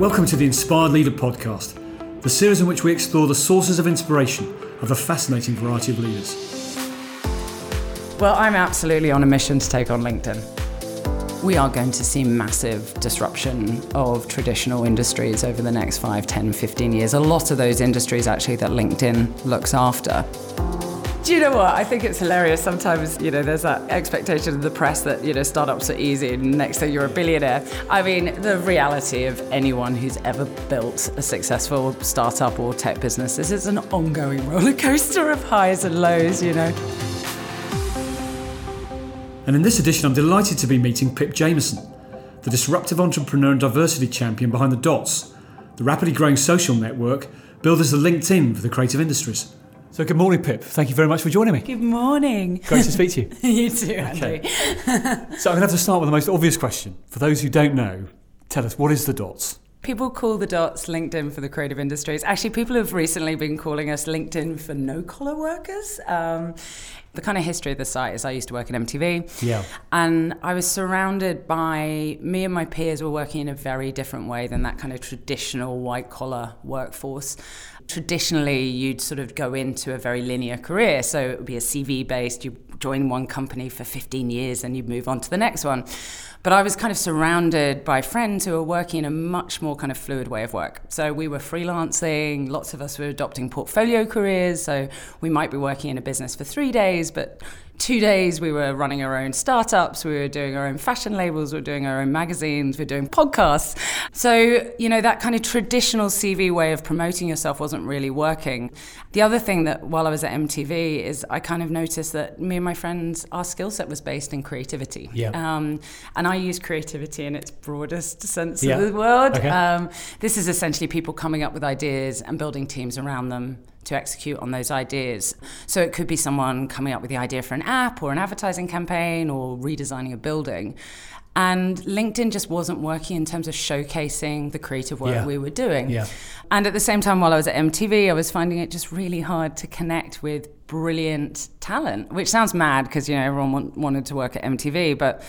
Welcome to the Inspired Leader podcast, the series in which we explore the sources of inspiration of a fascinating variety of leaders. Well, I'm absolutely on a mission to take on LinkedIn. We are going to see massive disruption of traditional industries over the next 5, 10, 15 years. A lot of those industries actually that LinkedIn looks after. Do you know what? I think it's hilarious. Sometimes, you know, there's that expectation of the press that, you know, startups are easy and next thing you're a billionaire. I mean, the reality of anyone who's ever built a successful startup or tech business is it's an ongoing roller coaster of highs and lows, you know. And in this edition, I'm delighted to be meeting Pip Jamieson, the disruptive entrepreneur and diversity champion behind the Dots, the rapidly growing social network billed as the LinkedIn for the creative industries. So, good morning, Pip. Thank you very much for joining me. Good morning. Great to speak to you. you too. Okay. so, I'm going to have to start with the most obvious question. For those who don't know, tell us what is the Dots? People call the dots LinkedIn for the creative industries. Actually, people have recently been calling us LinkedIn for no collar workers. Um, the kind of history of the site is I used to work at MTV. Yeah. And I was surrounded by me and my peers were working in a very different way than that kind of traditional white collar workforce. Traditionally, you'd sort of go into a very linear career. So it would be a CV based, you join one company for 15 years and you move on to the next one. But I was kind of surrounded by friends who were working in a much more kind of fluid way of work. So we were freelancing, lots of us were adopting portfolio careers. So we might be working in a business for three days, but two days we were running our own startups we were doing our own fashion labels we were doing our own magazines we were doing podcasts so you know that kind of traditional cv way of promoting yourself wasn't really working the other thing that while i was at mtv is i kind of noticed that me and my friends our skill set was based in creativity yeah. Um, and i use creativity in its broadest sense yeah. of the word okay. um, this is essentially people coming up with ideas and building teams around them to execute on those ideas. So it could be someone coming up with the idea for an app or an advertising campaign or redesigning a building. And LinkedIn just wasn't working in terms of showcasing the creative work yeah. we were doing. Yeah. And at the same time, while I was at MTV, I was finding it just really hard to connect with brilliant talent, which sounds mad because, you know, everyone want, wanted to work at MTV. But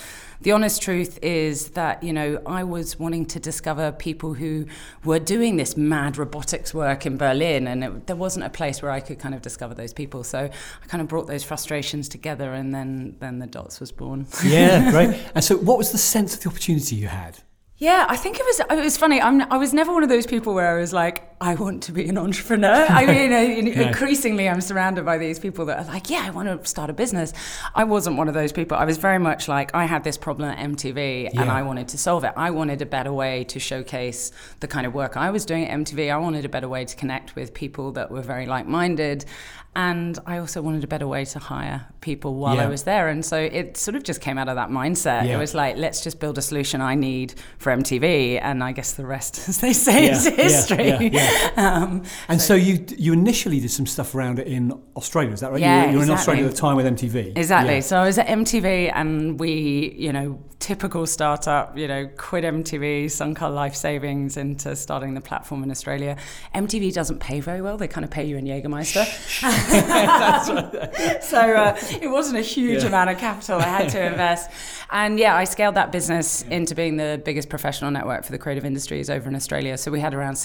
the honest truth is that, you know, I was wanting to discover people who were doing this mad robotics work in Berlin, and it, there wasn't a place where I could kind of discover those people. So I kind of brought those frustrations together, and then, then the Dots was born. Yeah, great. And so, what was the sense of the opportunity you had? Yeah, I think it was. It was funny. I'm. I was never one of those people where I was like, I want to be an entrepreneur. I mean, yeah. increasingly, I'm surrounded by these people that are like, yeah, I want to start a business. I wasn't one of those people. I was very much like, I had this problem at MTV, yeah. and I wanted to solve it. I wanted a better way to showcase the kind of work I was doing at MTV. I wanted a better way to connect with people that were very like-minded, and I also wanted a better way to hire people while yeah. I was there. And so it sort of just came out of that mindset. It was like, let's just build a solution I need for MTV. And I guess the rest, as they say, is history. Um, and so, so, you you initially did some stuff around it in Australia, is that right? Yeah, you, were, you were exactly. in Australia at the time with MTV. Exactly. So I was at MTV and we, you know, typical startup, you know, quit MTV, sunk our life savings into starting the platform in Australia. MTV doesn't pay very well. They kind of pay you in Jägermeister. so uh, it wasn't a huge yeah. amount of capital I had to invest. And yeah, I scaled that business into being the biggest professional network for the creative industries over in Australia. So we had around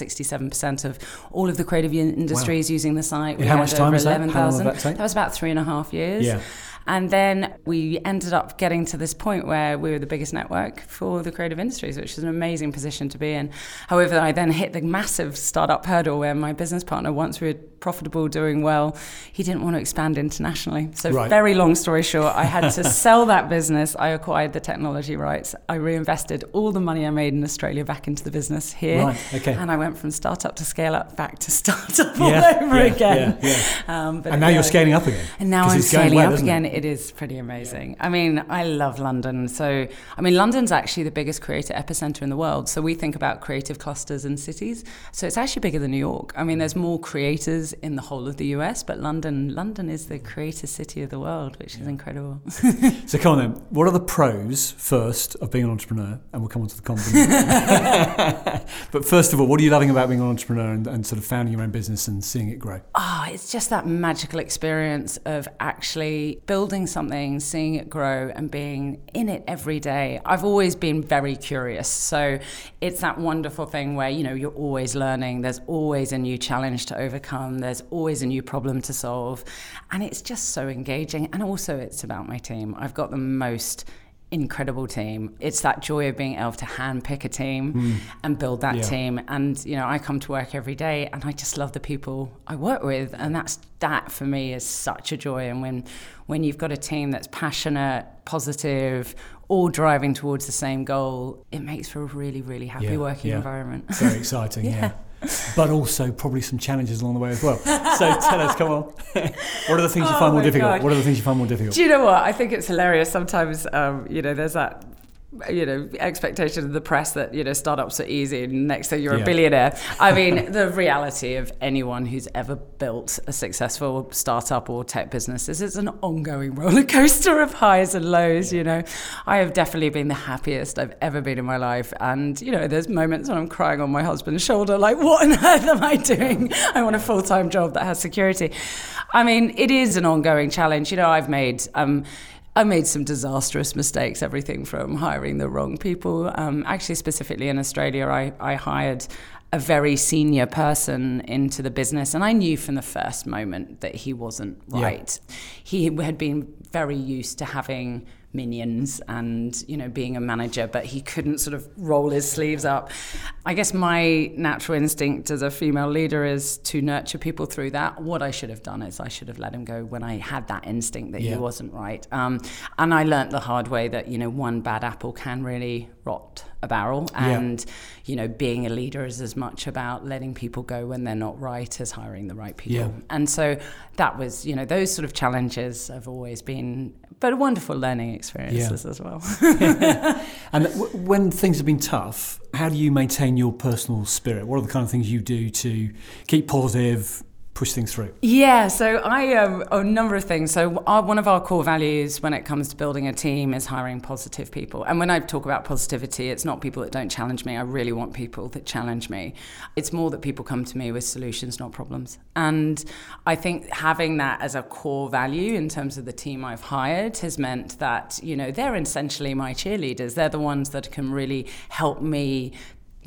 67% of all of the creative industries wow. using the site. We how much time? How long that, that was about three and a half years. Yeah. And then we ended up getting to this point where we were the biggest network for the creative industries, which is an amazing position to be in. However, I then hit the massive startup hurdle where my business partner, once we were profitable, doing well, he didn't want to expand internationally. So, right. very long story short, I had to sell that business. I acquired the technology rights. I reinvested all the money I made in Australia back into the business here. Right. Okay. And I went from startup to scale up back to startup all over yeah, again. Yeah, um, and now you're scaling up again. And now I'm scaling well, up again. It? It is pretty amazing. Yeah. I mean, I love London. So, I mean, London's actually the biggest creator epicenter in the world. So, we think about creative clusters and cities. So, it's actually bigger than New York. I mean, there's more creators in the whole of the US, but London, London is the creator city of the world, which yeah. is incredible. so, come on then. What are the pros first of being an entrepreneur? And we'll come on to the cons. but first of all, what are you loving about being an entrepreneur and, and sort of founding your own business and seeing it grow? Ah, oh, it's just that magical experience of actually building building something, seeing it grow, and being in it every day. I've always been very curious. So it's that wonderful thing where, you know, you're always learning. There's always a new challenge to overcome. There's always a new problem to solve. And it's just so engaging. And also, it's about my team. I've got the most incredible team. It's that joy of being able to handpick a team mm. and build that yeah. team. And you know, I come to work every day, and I just love the people I work with, and that's that for me is such a joy. And when when you've got a team that's passionate, positive, all driving towards the same goal, it makes for a really, really happy yeah, working yeah. environment. Very exciting, yeah but also probably some challenges along the way as well. So tell us, come on, what are the things you oh find more difficult? God. What are the things you find more difficult? Do you know what? I think it's hilarious. Sometimes, um, you know, there's that you know expectation of the press that you know startups are easy and next thing you're yeah. a billionaire. I mean the reality of anyone who's ever built a successful startup or tech business is it's an ongoing roller coaster of highs and lows yeah. you know. I have definitely been the happiest i've ever been in my life and you know there's moments when i'm crying on my husband's shoulder like what on earth am i doing? I want a full-time job that has security. I mean it is an ongoing challenge. You know i've made um, I made some disastrous mistakes, everything from hiring the wrong people. Um, actually, specifically in Australia, I, I hired a very senior person into the business, and I knew from the first moment that he wasn't right. Yeah. He had been very used to having minions and you know being a manager but he couldn't sort of roll his sleeves up. I guess my natural instinct as a female leader is to nurture people through that. What i should have done is i should have let him go when i had that instinct that yeah. he wasn't right. Um, and i learnt the hard way that you know one bad apple can really rot a barrel and yeah. you know being a leader is as much about letting people go when they're not right as hiring the right people yeah. and so that was you know those sort of challenges have always been but a wonderful learning experiences yeah. as well and w- when things have been tough how do you maintain your personal spirit what are the kind of things you do to keep positive push things through? Yeah, so I um, a number of things. So our, one of our core values when it comes to building a team is hiring positive people. And when I talk about positivity, it's not people that don't challenge me. I really want people that challenge me. It's more that people come to me with solutions, not problems. And I think having that as a core value in terms of the team I've hired has meant that you know they're essentially my cheerleaders. They're the ones that can really help me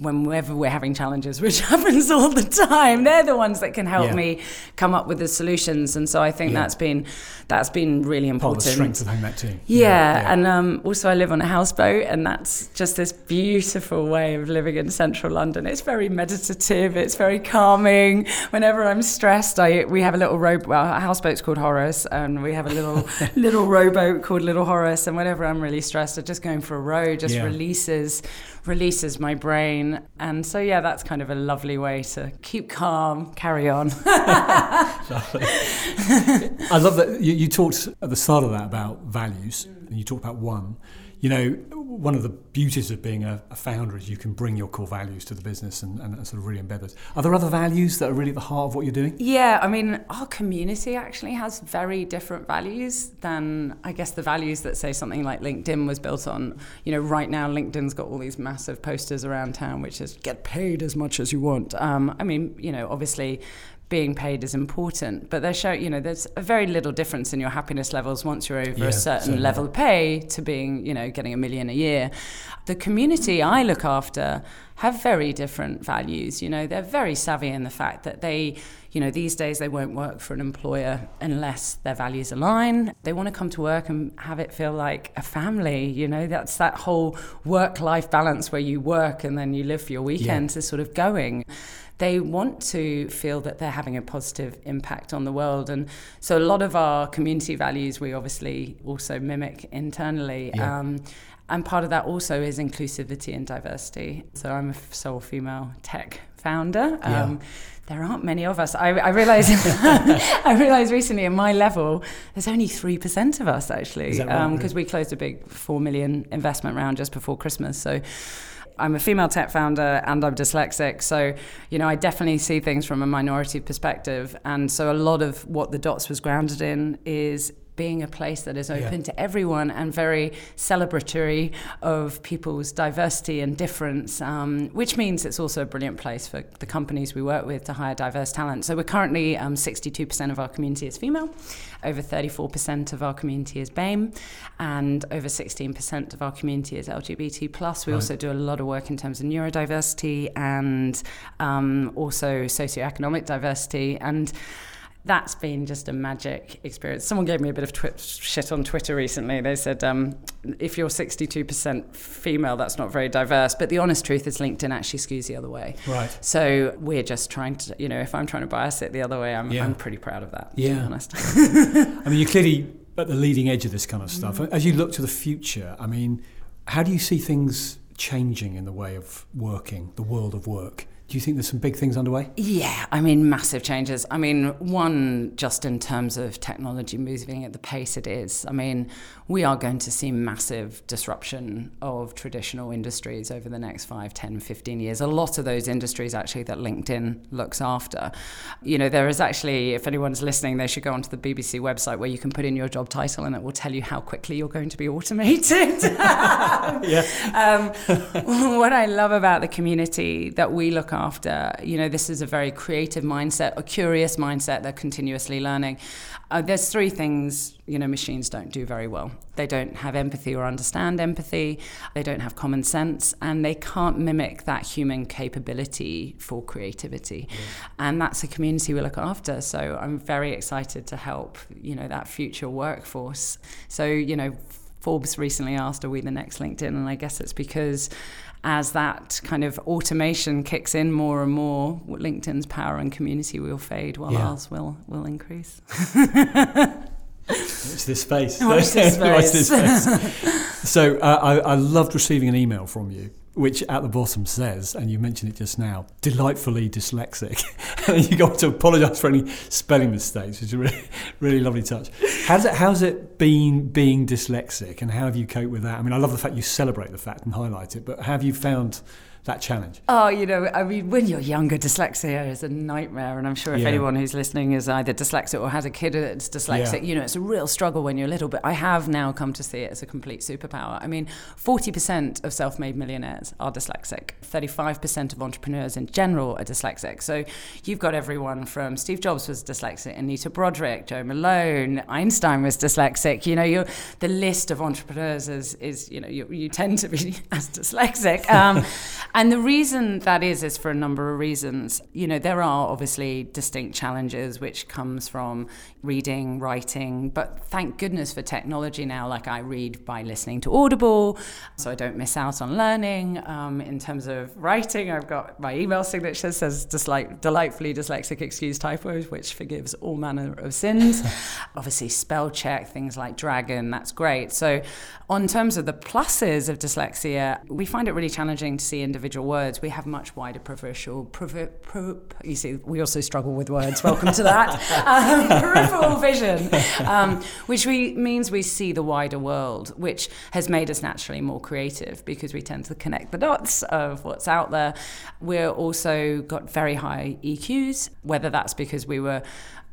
whenever we're having challenges, which happens all the time, they're the ones that can help yeah. me come up with the solutions. And so I think yeah. that's been that's been really important. Part of the strength of having that team. Yeah, yeah. and um, also I live on a houseboat, and that's just this beautiful way of living in central London. It's very meditative. It's very calming. Whenever I'm stressed, I we have a little row. Well, our houseboat's called Horace, and we have a little little rowboat called Little Horace. And whenever I'm really stressed, I just going for a row just releases releases my brain. And so, yeah, that's kind of a lovely way to keep calm, carry on. I love that you, you, talked at the start of that about values, and you talked about one you know, one of the beauties of being a, a, founder is you can bring your core values to the business and, and, sort of really embed those. Are there other values that are really at the heart of what you're doing? Yeah, I mean, our community actually has very different values than, I guess, the values that say something like LinkedIn was built on. You know, right now, LinkedIn's got all these massive posters around town, which is get paid as much as you want. Um, I mean, you know, obviously being paid is important, but they show you know there's a very little difference in your happiness levels once you're over yeah, a certain certainly. level of pay to being you know getting a million a year. The community I look after have very different values. You know, they're very savvy in the fact that they, you know, these days they won't work for an employer unless their values align. They want to come to work and have it feel like a family. You know, that's that whole work-life balance where you work and then you live for your weekends yeah. is sort of going they want to feel that they're having a positive impact on the world. And so a lot of our community values we obviously also mimic internally. Yeah. Um, and part of that also is inclusivity and diversity. So I'm a sole female tech founder. Um, yeah. There aren't many of us. I, I realize. I realized recently, at my level, there's only three percent of us actually, because right? um, we closed a big four million investment round just before Christmas. So, I'm a female tech founder and I'm dyslexic. So, you know, I definitely see things from a minority perspective. And so a lot of what the dots was grounded in is being a place that is open yeah. to everyone and very celebratory of people's diversity and difference, um, which means it's also a brilliant place for the companies we work with to hire diverse talent. So we're currently um, 62% of our community is female, over 34% of our community is BAME, and over 16% of our community is LGBT plus. We right. also do a lot of work in terms of neurodiversity and um, also socioeconomic diversity and that's been just a magic experience. Someone gave me a bit of twi- shit on Twitter recently. They said, um, if you're 62% female, that's not very diverse. But the honest truth is, LinkedIn actually skews the other way. Right. So we're just trying to, you know, if I'm trying to bias it the other way, I'm, yeah. I'm pretty proud of that, yeah. to be honest. I mean, you're clearly at the leading edge of this kind of stuff. Mm. As you look to the future, I mean, how do you see things changing in the way of working, the world of work? Do you think there's some big things underway? Yeah, I mean, massive changes. I mean, one, just in terms of technology moving at the pace it is, I mean, we are going to see massive disruption of traditional industries over the next 5, 10, 15 years. A lot of those industries, actually, that LinkedIn looks after. You know, there is actually, if anyone's listening, they should go onto the BBC website where you can put in your job title and it will tell you how quickly you're going to be automated. yeah. Um, what I love about the community that we look after after. You know, this is a very creative mindset, a curious mindset. They're continuously learning. Uh, there's three things you know machines don't do very well. They don't have empathy or understand empathy. They don't have common sense, and they can't mimic that human capability for creativity. Yeah. And that's a community we look after. So I'm very excited to help you know that future workforce. So you know. Forbes recently asked, Are we the next LinkedIn? And I guess it's because as that kind of automation kicks in more and more, LinkedIn's power and community will fade while yeah. ours will, will increase. Watch this space. Watch this space. Watch this space. so uh, I, I loved receiving an email from you which at the bottom says, and you mentioned it just now, delightfully dyslexic. and you got to apologise for any spelling mistakes, which is a really, really lovely touch. How's it, how's it been being dyslexic, and how have you coped with that? I mean, I love the fact you celebrate the fact and highlight it, but have you found that challenge? Oh, you know, I mean, when you're younger, dyslexia is a nightmare. And I'm sure if yeah. anyone who's listening is either dyslexic or has a kid that's dyslexic, yeah. you know, it's a real struggle when you're little. But I have now come to see it as a complete superpower. I mean, 40% of self made millionaires are dyslexic, 35% of entrepreneurs in general are dyslexic. So you've got everyone from Steve Jobs was dyslexic, Anita Broderick, Joe Malone, Einstein was dyslexic. You know, you're, the list of entrepreneurs is, is you know, you, you tend to be as dyslexic. Um, and the reason that is is for a number of reasons. You know, there are obviously distinct challenges which comes from reading, writing, but thank goodness for technology now. Like I read by listening to Audible, so I don't miss out on learning. Um, in terms of writing, I've got my email signature says dislike, delightfully dyslexic excuse typos, which forgives all manner of sins. obviously, spell check things like dragon. That's great. So, on terms of the pluses of dyslexia, we find it really challenging to see individuals individual words, we have much wider peripheral. you see, we also struggle with words. Welcome to that. Um, peripheral vision, um, which we, means we see the wider world, which has made us naturally more creative because we tend to connect the dots of what's out there. We're also got very high EQs, whether that's because we were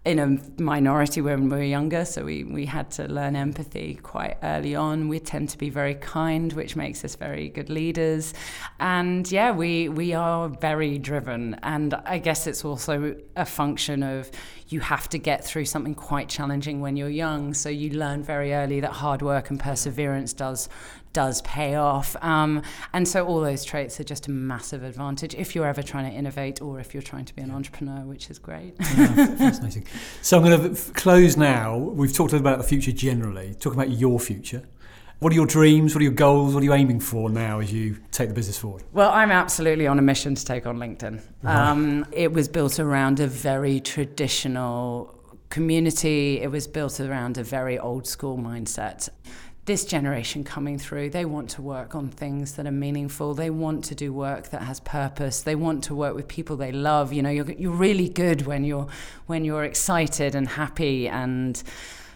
in a minority when we were younger, so we, we had to learn empathy quite early on. We tend to be very kind, which makes us very good leaders. And yeah, we, we are very driven. And I guess it's also a function of you have to get through something quite challenging when you're young. So you learn very early that hard work and perseverance does does pay off. Um, and so all those traits are just a massive advantage if you're ever trying to innovate or if you're trying to be an entrepreneur, which is great. yeah, fascinating. So I'm going to f- close now. We've talked about the future generally, talk about your future. What are your dreams? What are your goals? What are you aiming for now as you take the business forward? Well, I'm absolutely on a mission to take on LinkedIn. Right. Um, it was built around a very traditional community, it was built around a very old school mindset this generation coming through, they want to work on things that are meaningful. They want to do work that has purpose. They want to work with people they love. You know, you're, you're really good when you're when you're excited and happy and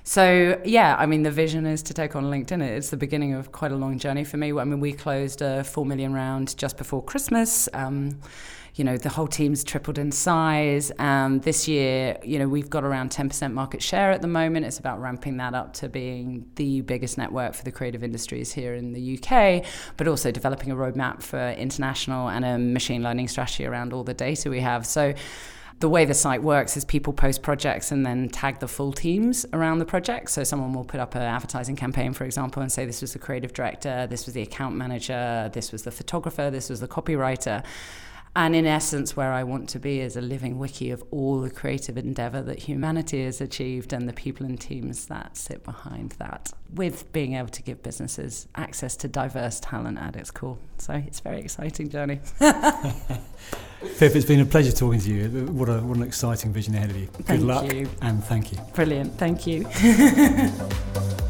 So, yeah, I mean, the vision is to take on LinkedIn. It's the beginning of quite a long journey for me. I mean, we closed a 4 million round just before Christmas. Um, you know, the whole team's tripled in size. And this year, you know, we've got around 10% market share at the moment. It's about ramping that up to being the biggest network for the creative industries here in the UK, but also developing a roadmap for international and a machine learning strategy around all the data we have. So, the way the site works is people post projects and then tag the full teams around the project. So someone will put up an advertising campaign, for example, and say this was the creative director, this was the account manager, this was the photographer, this was the copywriter. And in essence, where I want to be is a living wiki of all the creative endeavor that humanity has achieved and the people and teams that sit behind that, with being able to give businesses access to diverse talent at its core. So it's a very exciting journey. Pip, it's been a pleasure talking to you. What, a, what an exciting vision ahead of you. Good luck you. and thank you. Brilliant. Thank you.